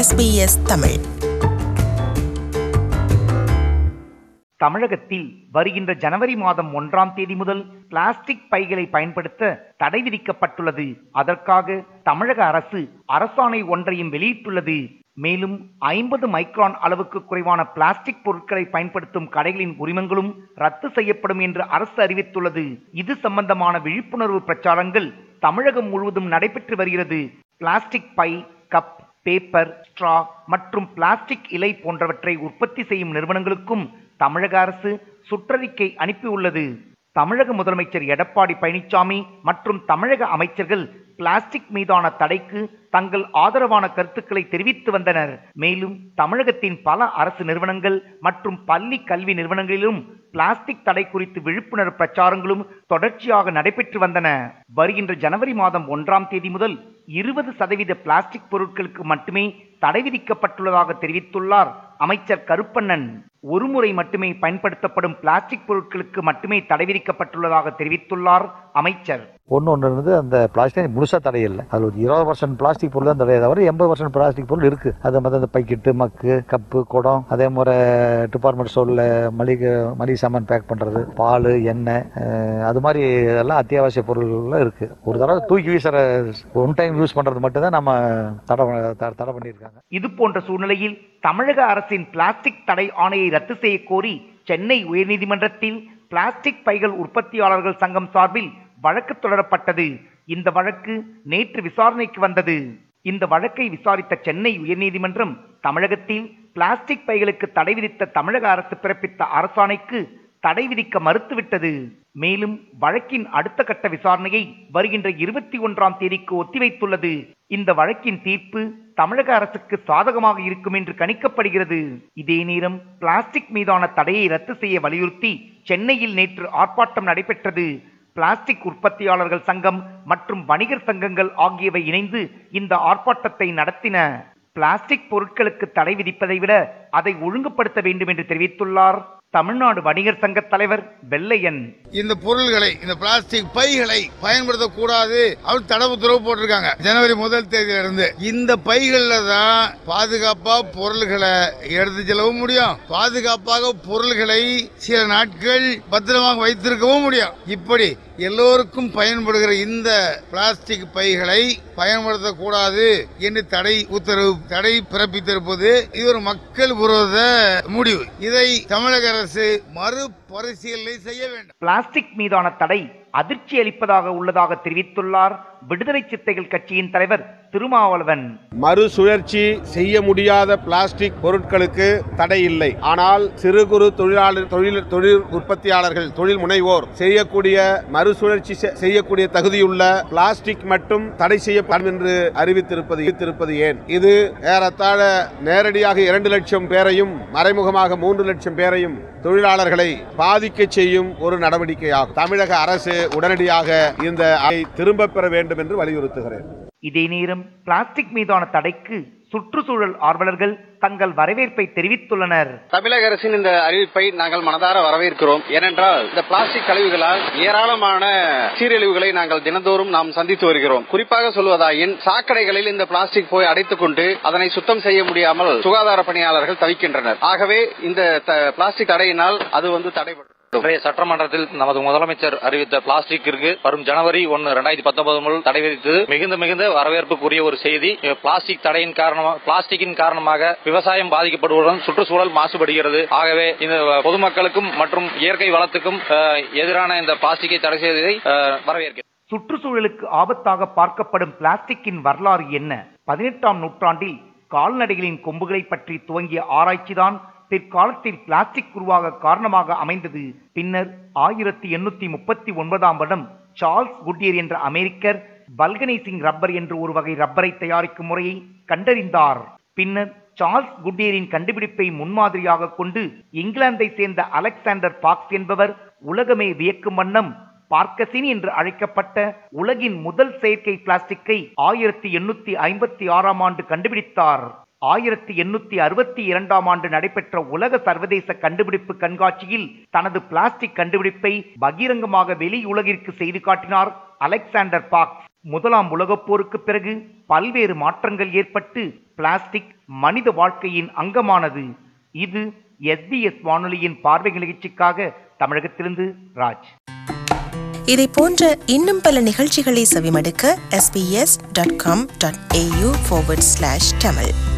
SBS Tamil. தமிழகத்தில் வருகின்ற ஜனவரி மாதம் ஒன்றாம் தேதி முதல் பிளாஸ்டிக் பைகளை பயன்படுத்த தடை விதிக்கப்பட்டுள்ளது. அதற்காக தமிழக அரசு அரசாணை ஒன்றையும் வெளியிட்டுள்ளது. மேலும் ஐம்பது மைக்ரான் அளவுக்கு குறைவான பிளாஸ்டிக் பொருட்களை பயன்படுத்தும் கடைகளின் உரிமங்களும் ரத்து செய்யப்படும் என்று அரசு அறிவித்துள்ளது. இது சம்பந்தமான விழிப்புணர்வு பிரச்சாரங்கள் தமிழகம் முழுவதும் நடைபெற்று வருகிறது. பிளாஸ்டிக் பை கப் பேப்பர் ஸ்ட்ரா மற்றும் பிளாஸ்டிக் இலை போன்றவற்றை உற்பத்தி செய்யும் நிறுவனங்களுக்கும் தமிழக அரசு சுற்றறிக்கை அனுப்பியுள்ளது. தமிழக முதலமைச்சர் எடப்பாடி பழனிசாமி மற்றும் தமிழக அமைச்சர்கள் பிளாஸ்டிக் மீதான தடைக்கு தங்கள் ஆதரவான கருத்துக்களை தெரிவித்து வந்தனர். மேலும் தமிழகத்தின் பல அரசு நிறுவனங்கள் மற்றும் பள்ளி கல்வி நிறுவனங்களிலும் பிளாஸ்டிக் தடை குறித்து விழிப்புணர்வு பிரச்சாரங்களும் தொடர்ச்சியாக நடைபெற்று வந்தன. வருகின்ற ஜனவரி மாதம் ஒன்றாம் தேதி முதல் இருபது சதவீத பிளாஸ்டிக் பொருட்களுக்கு மட்டுமே தடை விதிக்கப்பட்டுள்ளதாக தெரிவித்துள்ளார் அமைச்சர் கருப்பண்ணன். ஒருமுறை மட்டுமே பயன்படுத்தப்படும் பிளாஸ்டிக் பொருட்களுக்கு மட்டுமே தடை விதிக்கப்பட்டுள்ளதாக தெரிவித்துள்ளார் அமைச்சர். ஒன்று ஒன்று இருந்து அந்த பிளாஸ்டிக் முழுசாக தடையில்லை அது ஒரு இருபது பர்சன்ட் பிளாஸ்டிக் பொருள் தான் தடையை தவிர எண்பது பர்சன்ட் பிளாஸ்டிக் பொருள் இருக்குது அது மாதிரி அந்த பைக்கெட்டு மக்கு கப்பு குடம் அதே மாதிரி டிபார்ட்மெண்ட் ஸ்டோரில் மளிகை மளிகை சாமான் பேக் பண்ணுறது பால் எண்ணெய் அது மாதிரி எல்லாம் அத்தியாவசிய பொருள்லாம் இருக்குது ஒரு தடவை தூக்கி வீசுகிற ஒன் டைம் யூஸ் பண்ணுறது மட்டும்தான் நம்ம தடை தடை பண்ணியிருக்காங்க. இது போன்ற சூழ்நிலையில் தமிழக அரசின் பிளாஸ்டிக் தடை ஆணையை ரத்து செய்ய கோரி சென்னை உயர்நீதிமன்றத்தில் பிளாஸ்டிக் பைகள் உற்பத்தியாளர்கள் சங்கம் சார்பில் வழக்கு தொடரப்பட்டது. இந்த வழக்கு நேற்று விசாரணைக்கு வந்தது. இந்த வழக்கை விசாரித்த சென்னை உயர்நீதிமன்றம் தமிழகத்தில் பிளாஸ்டிக் பைகளுக்கு தடை விதித்த தமிழக அரசு பிறப்பித்த அரசாணைக்கு தடை விதிக்க மறுத்துவிட்டது. மேலும் வழக்கின் அடுத்த கட்ட விசாரணையை வருகின்ற இருபத்தி ஒன்றாம் தேதிக்கு ஒத்திவைத்துள்ளது. இந்த வழக்கின் தீர்ப்பு தமிழக அரசுக்கு சாதகமாக இருக்கும் என்று கணிக்கப்படுகிறது. இதே நேரம் பிளாஸ்டிக் மீதான தடையை ரத்து செய்ய வலியுறுத்தி சென்னையில் நேற்று ஆர்ப்பாட்டம் நடைபெற்றது. பிளாஸ்டிக் உற்பத்தியாளர்கள் சங்கம் மற்றும் வணிகர் சங்கங்கள் ஆகியவை இணைந்து இந்த ஆர்ப்பாட்டத்தை நடத்தின. பிளாஸ்டிக் பொருட்களுக்கு தடை விதிப்பதை விட அதை ஒழுங்குபடுத்த வேண்டும் என்று தெரிவித்துள்ளார். தமிழ்நாடு வணிகர் சங்க தலைவர் வெள்ளையன். இந்த பொருள்களை இந்த பிளாஸ்டிக் பைகளை பயன்படுத்தக்கூடாது அவர் தடை உத்தரவு போட்டிருக்காங்க. ஜனவரி முதல் தேதியில இருந்து இந்த பைகள்ல தான் பாதுகாப்பா பொருள்களை எடுத்து செல்லவும் முடியும். பாதுகாப்பாக பொருள்களை சில நாட்கள் பத்திரமாக வைத்திருக்கவும் முடியும். இப்படி எல்லோருக்கும் பயன்படுகிற இந்த பிளாஸ்டிக் பைகளை பயன்படுத்தக்கூடாது என்று தடை உத்தரவு தடை பிறப்பித்திருப்பது இது ஒரு மக்கள் விரோத முடிவு. இதை தமிழக அரசு மறுபரிசீலனை செய்ய வேண்டும். பிளாஸ்டிக் மீதான தடை அதிர்ச்சி அளிப்பதாக உள்ளதாக தெரிவித்துள்ளார் விடுதலை சித்தைகள் கட்சியின் தலைவர் திருமாவளவன். மறுசுழற்சி செய்ய முடியாத பிளாஸ்டிக் பொருட்களுக்கு தடை இல்லை. ஆனால் சிறு குறு தொழிலாளர் தொழில் தொழில் உற்பத்தியாளர்கள் தொழில் முனைவோர் செய்யக்கூடிய மறுசுழற்சி செ- செய்யக்கூடிய தகுதியுள்ள பிளாஸ்டிக் மட்டும் தடை செய்யப்படும் என்று அறிவித்திருப்பது இருப்பது ஏன்? இது ஏறத்தாழ நேரடியாக இரண்டு லட்சம் பேரையும் மறைமுகமாக மூன்று லட்சம் பேரையும் தொழிலாளர்களை பாதிக்க செய்யும் ஒரு நடவடிக்கையாகும். தமிழக அரசு உடனடியாக இந்த திரும்ப திரும்பப் பெற வேண்டும். என்று வலியுறுத்துகிறேன். இதே நேரம் பிளாஸ்டிக் மீதான தடைக்கு சுற்றுச்சூழல் ஆர்வலர்கள் தங்கள் வரவேற்பை தெரிவித்துள்ளனர். தமிழக அரசின் இந்த அறிவிப்பை நாங்கள் மனதார வரவேற்கிறோம். ஏனென்றால் இந்த பிளாஸ்டிக் கழிவுகளால் ஏராளமான சீரழிவுகளை நாங்கள் தினந்தோறும் நாம் சந்தித்து வருகிறோம். குறிப்பாக சொல்வதாயின் சாக்கடைகளில் இந்த பிளாஸ்டிக் போய் அடைத்துக் கொண்டு அதனை சுத்தம் செய்ய முடியாமல் சுகாதார பணியாளர்கள் தவிக்கின்றனர். ஆகவே இந்த பிளாஸ்டிக் தடையினால் அது வந்து தடைபடும். சட்டமன்றத்தில் நமது முதலமைச்சர் அறிவித்த பிளாஸ்டிக்கிற்கு வரும் ஜனவரி ஒன்னு இரண்டாயிரத்தி பத்தொன்பது முதல் தடை விதித்து மிகுந்த மிகுந்த வரவேற்புக்குரிய ஒரு செய்தி. பிளாஸ்டிக் தடையின் காரணமாக பிளாஸ்டிக்கின் காரணமாக விவசாயம் பாதிக்கப்படுவதுடன் சுற்றுச்சூழல் மாசுபடுகிறது. ஆகவே இந்த பொதுமக்களுக்கும் மற்றும் இயற்கை வளத்துக்கும் எதிரான இந்த பிளாஸ்டிக்கை தடை செய்ததை வரவேற்கிறேன். சுற்றுச்சூழலுக்கு ஆபத்தாக பார்க்கப்படும் பிளாஸ்டிக்கின் வரலாறு என்ன? பதினெட்டாம் நூற்றாண்டில் கால்நடைகளின் கொம்புகளை பற்றி துவங்கிய ஆராய்ச்சிதான் பிற்காலத்தில் பிளாஸ்டிக் உருவாக காரணமாக அமைந்தது. பின்னர் ஆயிரத்தி எண்ணூத்தி முப்பத்தி ஒன்பதாம் வருடம் சார்ல்ஸ் குட்டியர் என்ற அமெரிக்கர் பல்கனைசிங் ரப்பர் என்று ஒரு வகை ரப்பரை தயாரிக்கும் முறையை கண்டறிந்தார். பின்னர் சார்ல்ஸ் குட்டியரின் கண்டுபிடிப்பை முன்மாதிரியாக கொண்டு இங்கிலாந்தை சேர்ந்த அலெக்சாண்டர் பாக்ஸ் என்பவர் உலகமே வியக்கும் வண்ணம் பார்க்கசின் என்று அழைக்கப்பட்ட உலகின் முதல் செயற்கை பிளாஸ்டிக்கை ஆயிரத்தி எண்ணூத்தி ஐம்பத்தி ஆறாம் ஆண்டு கண்டுபிடித்தார். ஆயிரத்தி எண்ணூத்தி அறுபத்தி இரண்டாம் ஆண்டு நடைபெற்ற உலக சர்வதேச கண்டுபிடிப்பு கண்காட்சியில் தனது பிளாஸ்டிக் கண்டுபிடிப்பை பகிரங்கமாக வெளி உலகிற்கு செய்து காட்டினார் அலெக்சாண்டர் பாக்ஸ் முதலாம் உலகப் போருக்கு பிறகு பல்வேறு மாற்றங்கள் ஏற்பட்டு பிளாஸ்டிக் மனித வாழ்க்கையின் அங்கமானது. இது எஸ்பிஎஸ் வானொலியின் பார்வை நிகழ்ச்சிக்காக தமிழகத்திலிருந்து ராஜ். இதை போன்ற இன்னும் பல நிகழ்ச்சிகளை செவிமடுக்க sbs.com.au forward ஸ்லாஷ் தமிழ்